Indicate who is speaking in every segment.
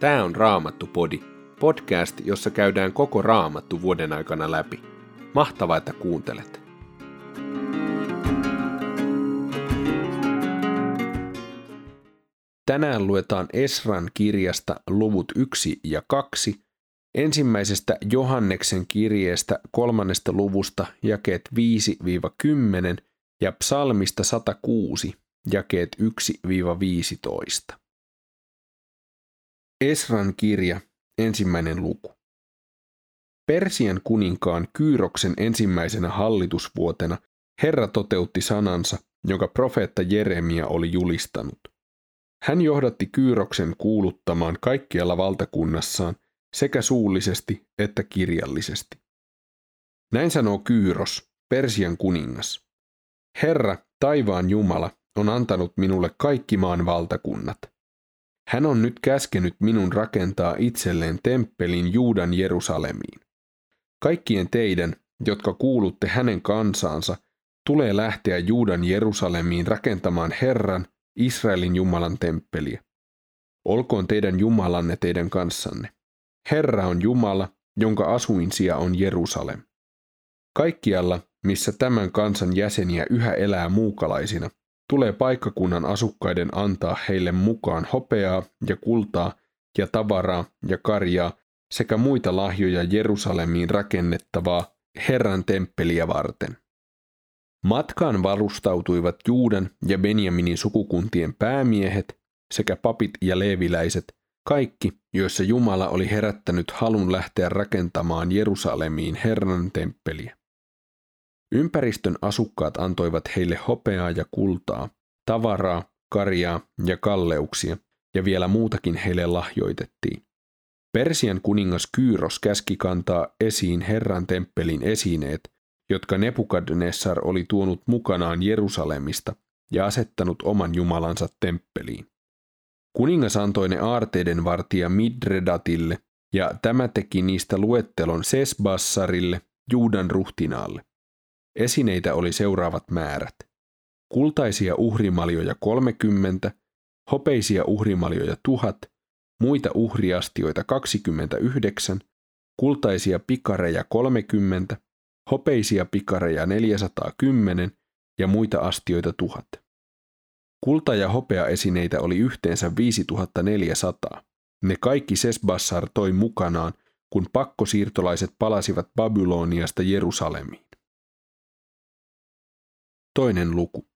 Speaker 1: Tämä on Raamattu-podi, podcast, jossa käydään koko Raamattu vuoden aikana läpi. Mahtavaa, että kuuntelet. Tänään luetaan Esran kirjasta luvut 1 ja 2, ensimmäisestä Johanneksen kirjeestä kolmannesta luvusta jakeet 5-10 ja psalmista 106 jakeet 1-15. Esran kirja, ensimmäinen luku. Persian kuninkaan Kyyroksen ensimmäisenä hallitusvuotena Herra toteutti sanansa, jonka profeetta Jeremia oli julistanut. Hän johdatti Kyyroksen kuuluttamaan kaikkialla valtakunnassaan sekä suullisesti että kirjallisesti. Näin sanoo Kyyros, Persian kuningas. Herra, taivaan Jumala, on antanut minulle kaikki maan valtakunnat – hän on nyt käskenyt minun rakentaa itselleen temppelin Juudan Jerusalemiin. Kaikkien teidän, jotka kuulutte hänen kansaansa, tulee lähteä Juudan Jerusalemiin rakentamaan Herran, Israelin Jumalan temppeliä. Olkoon teidän Jumalanne teidän kanssanne. Herra on Jumala, jonka asuinsija on Jerusalem. Kaikkialla, missä tämän kansan jäseniä yhä elää muukalaisina, tulee paikkakunnan asukkaiden antaa heille mukaan hopeaa ja kultaa ja tavaraa ja karjaa sekä muita lahjoja Jerusalemiin rakennettavaa Herran temppeliä varten. Matkaan varustautuivat Juudan ja Benjaminin sukukuntien päämiehet sekä papit ja leeviläiset, kaikki, joissa Jumala oli herättänyt halun lähteä rakentamaan Jerusalemiin Herran temppeliä. Ympäristön asukkaat antoivat heille hopeaa ja kultaa, tavaraa, karjaa ja kalleuksia, ja vielä muutakin heille lahjoitettiin. Persian kuningas Kyyros käski kantaa esiin Herran temppelin esineet, jotka Nebukadnessar oli tuonut mukanaan Jerusalemista ja asettanut oman jumalansa temppeliin. Kuningas antoi ne aarteiden vartija Midredatille, ja tämä teki niistä luettelon Sesbassarille, Juudan ruhtinaalle. Esineitä oli seuraavat määrät. Kultaisia uhrimaljoja 30, hopeisia uhrimaljoja 1000, muita uhriastioita 29, kultaisia pikareja 30, hopeisia pikareja 410 ja muita astioita 1000. Kulta- ja hopeaesineitä oli yhteensä 5400. Ne kaikki Sesbassar toi mukanaan, kun pakkosiirtolaiset palasivat Babyloniasta Jerusalemiin. Toinen luku.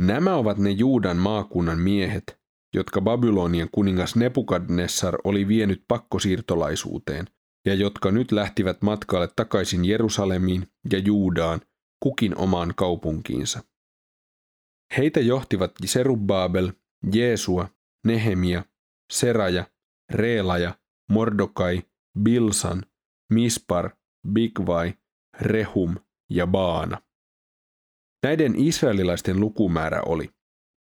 Speaker 1: Nämä ovat ne Juudan maakunnan miehet, jotka Babylonian kuningas Nebukadnessar oli vienyt pakkosiirtolaisuuteen ja jotka nyt lähtivät matkalle takaisin Jerusalemiin ja Juudaan, kukin omaan kaupunkiinsa. Heitä johtivat Serubabel, Jeesua, Nehemia, Seraja, Reelaja, Mordokai, Bilsan, Mispar, Bigvai, Rehum ja Baana. Näiden israelilaisten lukumäärä oli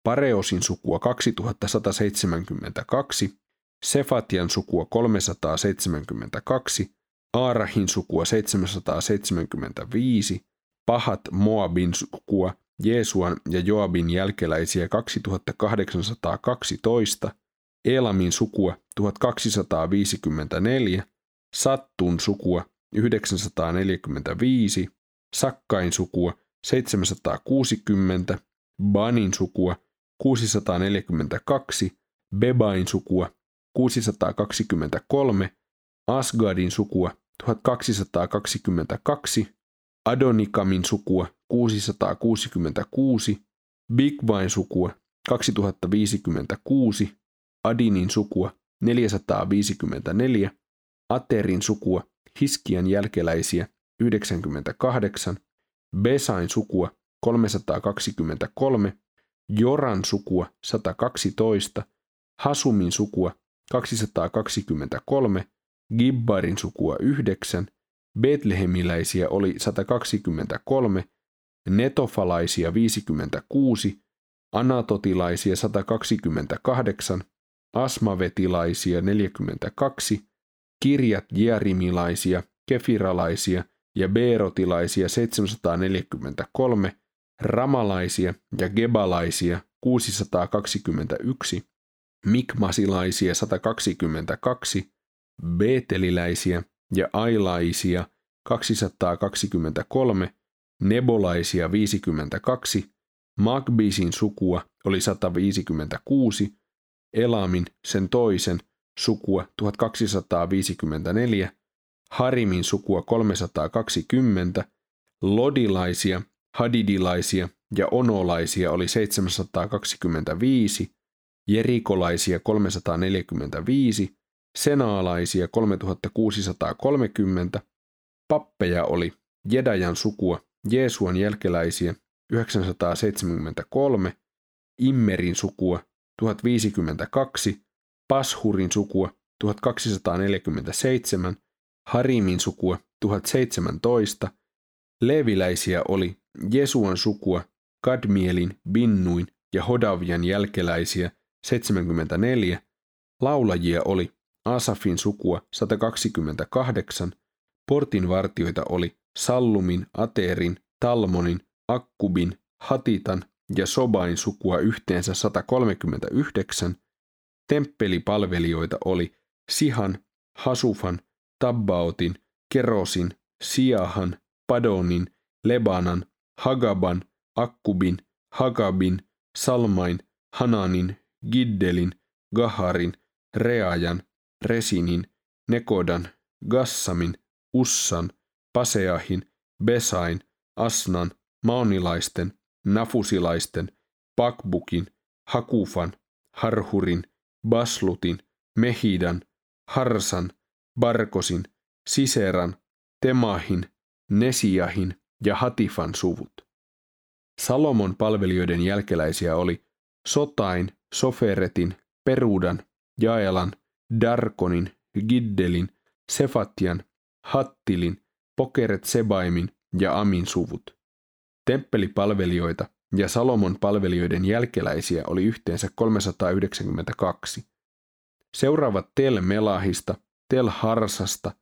Speaker 1: Pareosin sukua 2172, Sefatian sukua 372, Aarahin sukua 775, Pahat Moabin sukua, Jeesuan ja Joabin jälkeläisiä 2812, Elamin sukua 1254, Sattun sukua 945, Sakkain sukua 760, Banin sukua 642, Bebain sukua 623, Asgadin sukua 1222, Adonikamin sukua 666, Bigvain sukua 2056, Adinin sukua 454, Aterin sukua Hiskian jälkeläisiä 98, Besain sukua 323, Joran sukua 112, Hasumin sukua 223, Gibbarin sukua 9, Betlehemiläisiä oli 123, Netofalaisia 56, Anatotilaisia 128, Asmavetilaisia 42, Kirjat Jerimilaisia, Kefiralaisia ja Beerotilaisia 743, Ramalaisia ja Gebalaisia 621, Mikmasilaisia 122, Beeteliläisiä ja Ailaisia 223, Nebolaisia 52, Magbisin sukua oli 156, Elamin sen toisen sukua 1254, Harimin sukua 320, Lodilaisia, Hadidilaisia ja Onolaisia oli 725, Jerikolaisia 345, Senaalaisia 3630, pappeja oli Jedajan sukua, Jeesuan jälkeläisiä 973, Immerin sukua 1052, Pashurin sukua 1247, Harimin sukua 1017, Leviläisiä oli Jesuan sukua, Kadmielin, Binnuin ja Hodavian jälkeläisiä 74, laulajia oli Asafin sukua 128, portinvartioita oli Sallumin, Aterin, Talmonin, Akkubin, Hatitan ja Sobain sukua yhteensä 139, temppelipalvelijoita oli Sihan, Hasufan, Tabbaotin, Kerosin, Siahan, Padonin, Lebanan, Hagaban, Akkubin, Hagabin, Salmain, Hananin, Giddelin, Gaharin, Reajan, Resinin, Nekodan, Gassamin, Ussan, Paseahin, Besain, Asnan, Maonilaisten, Nafusilaisten, Pakbukin, Hakufan, Harhurin, Baslutin, Mehidan, Harsan, Barkosin, Siseran, Temahin, Nesiahin ja Hatifan suvut. Salomon palvelijoiden jälkeläisiä oli Sotain, Soferetin, Perudan, Jaelan, Darkonin, Giddelin, Sefatian, Hattilin, Pokeret Sebaimin ja Amin suvut. Temppelipalvelijoita ja Salomon palvelijoiden jälkeläisiä oli yhteensä 392. Seuraavat Tel Melahista, Tel Harsasta,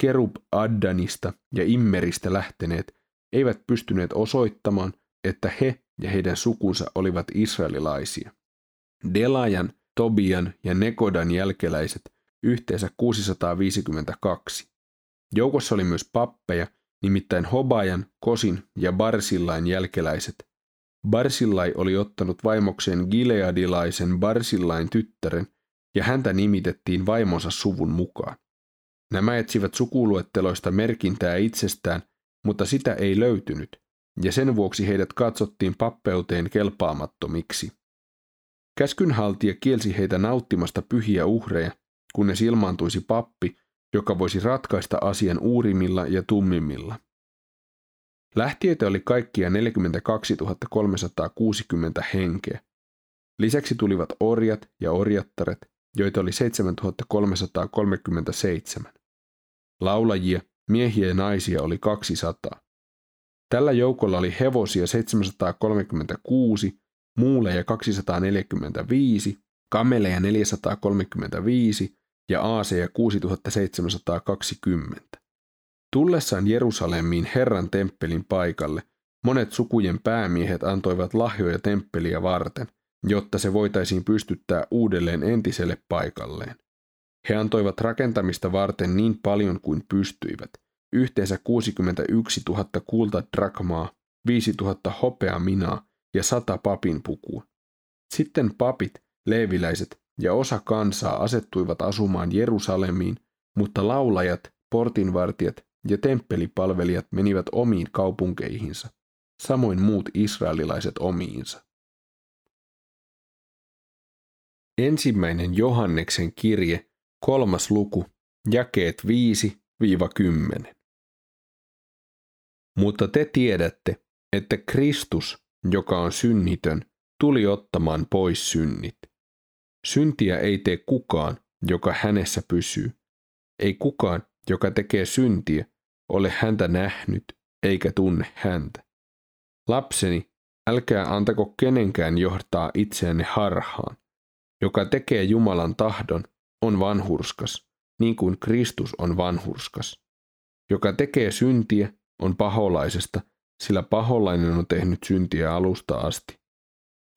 Speaker 1: Kerub Addanista ja Immeristä lähteneet eivät pystyneet osoittamaan, että he ja heidän sukunsa olivat israelilaisia. Delajan, Tobian ja Nekodan jälkeläiset yhteensä 652. Joukossa oli myös pappeja, nimittäin Hobajan, Kosin ja Barsillain jälkeläiset. Barsillai oli ottanut vaimokseen Gileadilaisen Barsillain tyttären, ja häntä nimitettiin vaimonsa suvun mukaan. Nämä etsivät sukuluetteloista merkintää itsestään, mutta sitä ei löytynyt, ja sen vuoksi heidät katsottiin pappeuteen kelpaamattomiksi. Käskynhaltija kielsi heitä nauttimasta pyhiä uhreja, kunnes ilmaantuisi pappi, joka voisi ratkaista asian uurimilla ja tummimmilla. Lähtiöitä oli kaikkia 42 360 henkeä. Lisäksi tulivat orjat ja orjattaret, joita oli 7337. Laulajia, miehiä ja naisia oli 200. Tällä joukolla oli hevosia 736, muuleja 245, kameleja 435 ja aaseja 6720. Tullessaan Jerusalemiin Herran temppelin paikalle, monet sukujen päämiehet antoivat lahjoja temppeliä varten, jotta se voitaisiin pystyttää uudelleen entiselle paikalleen. He antoivat rakentamista varten niin paljon kuin pystyivät, yhteensä 61 000 kultadrakmaa, 5 000 hopeaminaa ja 100 papinpukua. Sitten papit, leeviläiset ja osa kansaa asettuivat asumaan Jerusalemiin, mutta laulajat, portinvartijat ja temppelipalvelijat menivät omiin kaupunkeihinsa, samoin muut israelilaiset omiinsa. Ensimmäinen Johanneksen kirje, kolmas luku, jakeet 5-10. Mutta te tiedätte, että Kristus, joka on synnitön, tuli ottamaan pois synnit. Syntiä ei tee kukaan, joka hänessä pysyy. Ei kukaan, joka tekee syntiä, ole häntä nähnyt eikä tunne häntä. Lapseni, älkää antako kenenkään johtaa itseänne harhaan. Joka tekee Jumalan tahdon, on vanhurskas, niin kuin Kristus on vanhurskas. Joka tekee syntiä, on paholaisesta, sillä paholainen on tehnyt syntiä alusta asti.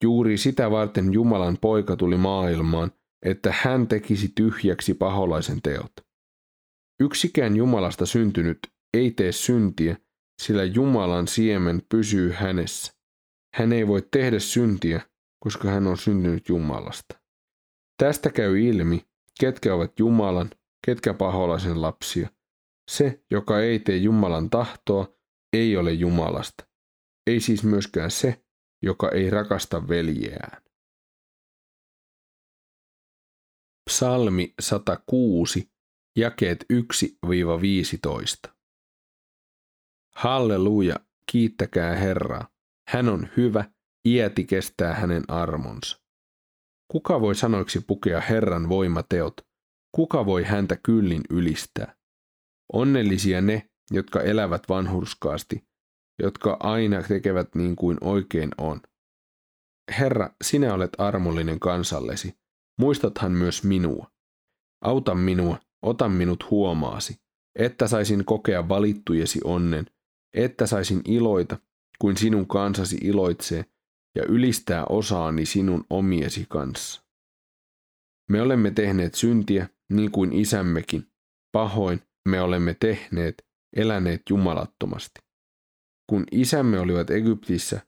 Speaker 1: Juuri sitä varten Jumalan poika tuli maailmaan, että hän tekisi tyhjäksi paholaisen teot. Yksikään Jumalasta syntynyt ei tee syntiä, sillä Jumalan siemen pysyy hänessä. Hän ei voi tehdä syntiä, koska hän on syntynyt Jumalasta. Tästä käy ilmi, ketkä ovat Jumalan, ketkä paholaisen lapsia. Se, joka ei tee Jumalan tahtoa, ei ole Jumalasta. Ei siis myöskään se, joka ei rakasta veljeään. Psalmi 106, jakeet 1-15. Halleluja, kiittäkää Herraa. Hän on hyvä, iäti kestää hänen armonsa. Kuka voi sanoiksi pukea Herran voimateot? Kuka voi häntä kyllin ylistää? Onnellisia ne, jotka elävät vanhurskaasti, jotka aina tekevät niin kuin oikein on. Herra, sinä olet armollinen kansallesi. Muistathan myös minua. Auta minua, ota minut huomaasi, että saisin kokea valittujesi onnen, että saisin iloita, kuin sinun kansasi iloitsee, ja ylistää osaani sinun omiesi kanssa. Me olemme tehneet syntiä, niin kuin isämmekin. Pahoin me olemme tehneet, eläneet jumalattomasti. Kun isämme olivat Egyptissä,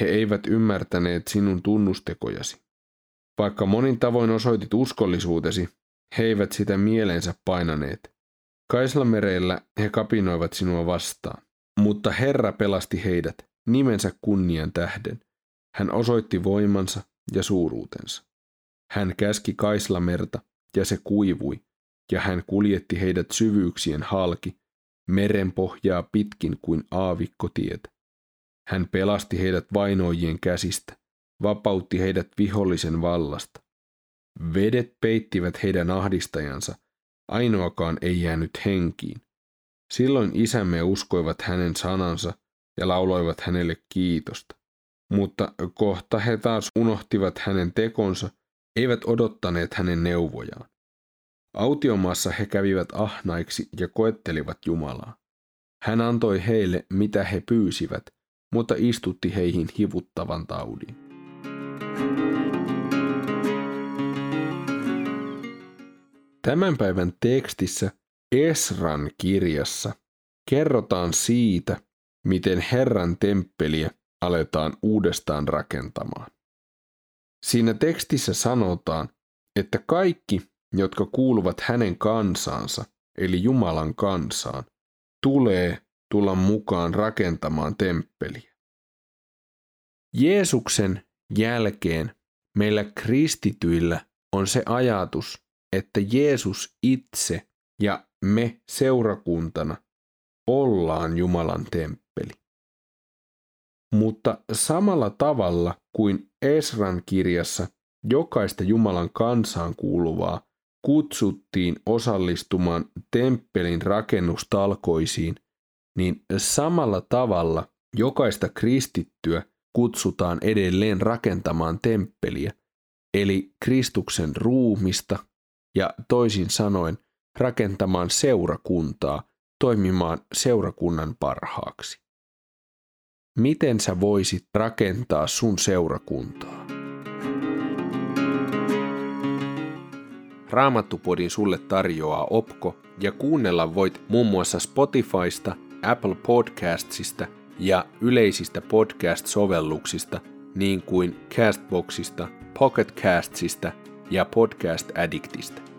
Speaker 1: he eivät ymmärtäneet sinun tunnustekojasi. Vaikka monin tavoin osoitit uskollisuutesi, he eivät sitä mieleensä painaneet. Kaislamereillä he kapinoivat sinua vastaan. Mutta Herra pelasti heidät nimensä kunnian tähden. Hän osoitti voimansa ja suuruutensa. Hän käski Kaislamerta ja se kuivui, ja hän kuljetti heidät syvyyksien halki, meren pohjaa pitkin kuin aavikkotietä. Hän pelasti heidät vainoijien käsistä, vapautti heidät vihollisen vallasta. Vedet peittivät heidän ahdistajansa, ainoakaan ei jäänyt henkiin. Silloin isämme uskoivat hänen sanansa ja lauloivat hänelle kiitosta. Mutta kohta he taas unohtivat hänen tekonsa, eivät odottaneet hänen neuvojaan. Autiomaassa he kävivät ahnaiksi ja koettelivat Jumalaa. Hän antoi heille, mitä he pyysivät, mutta istutti heihin hivuttavan taudin. Tämän päivän tekstissä Esran kirjassa kerrotaan siitä, miten Herran temppeliä aletaan uudestaan rakentamaan. Siinä tekstissä sanotaan, että kaikki, jotka kuuluvat hänen kansaansa, eli Jumalan kansaan, tulee tulla mukaan rakentamaan temppeliä. Jeesuksen jälkeen meillä kristityillä on se ajatus, että Jeesus itse ja me seurakuntana ollaan Jumalan temppeli. Mutta samalla tavalla kuin Esran kirjassa jokaista Jumalan kansaan kuuluvaa kutsuttiin osallistumaan temppelin rakennustalkoisiin, niin samalla tavalla jokaista kristittyä kutsutaan edelleen rakentamaan temppeliä, eli Kristuksen ruumista ja toisin sanoen rakentamaan seurakuntaa, toimimaan seurakunnan parhaaksi. Miten sä voisit rakentaa sun seurakuntaa? Raamattupodin sulle tarjoaa Opko ja kuunnella voit muun muassa Spotifysta, Apple Podcastsista ja yleisistä podcast-sovelluksista niin kuin Castboxista, Pocketcastsista ja Podcast Addictista.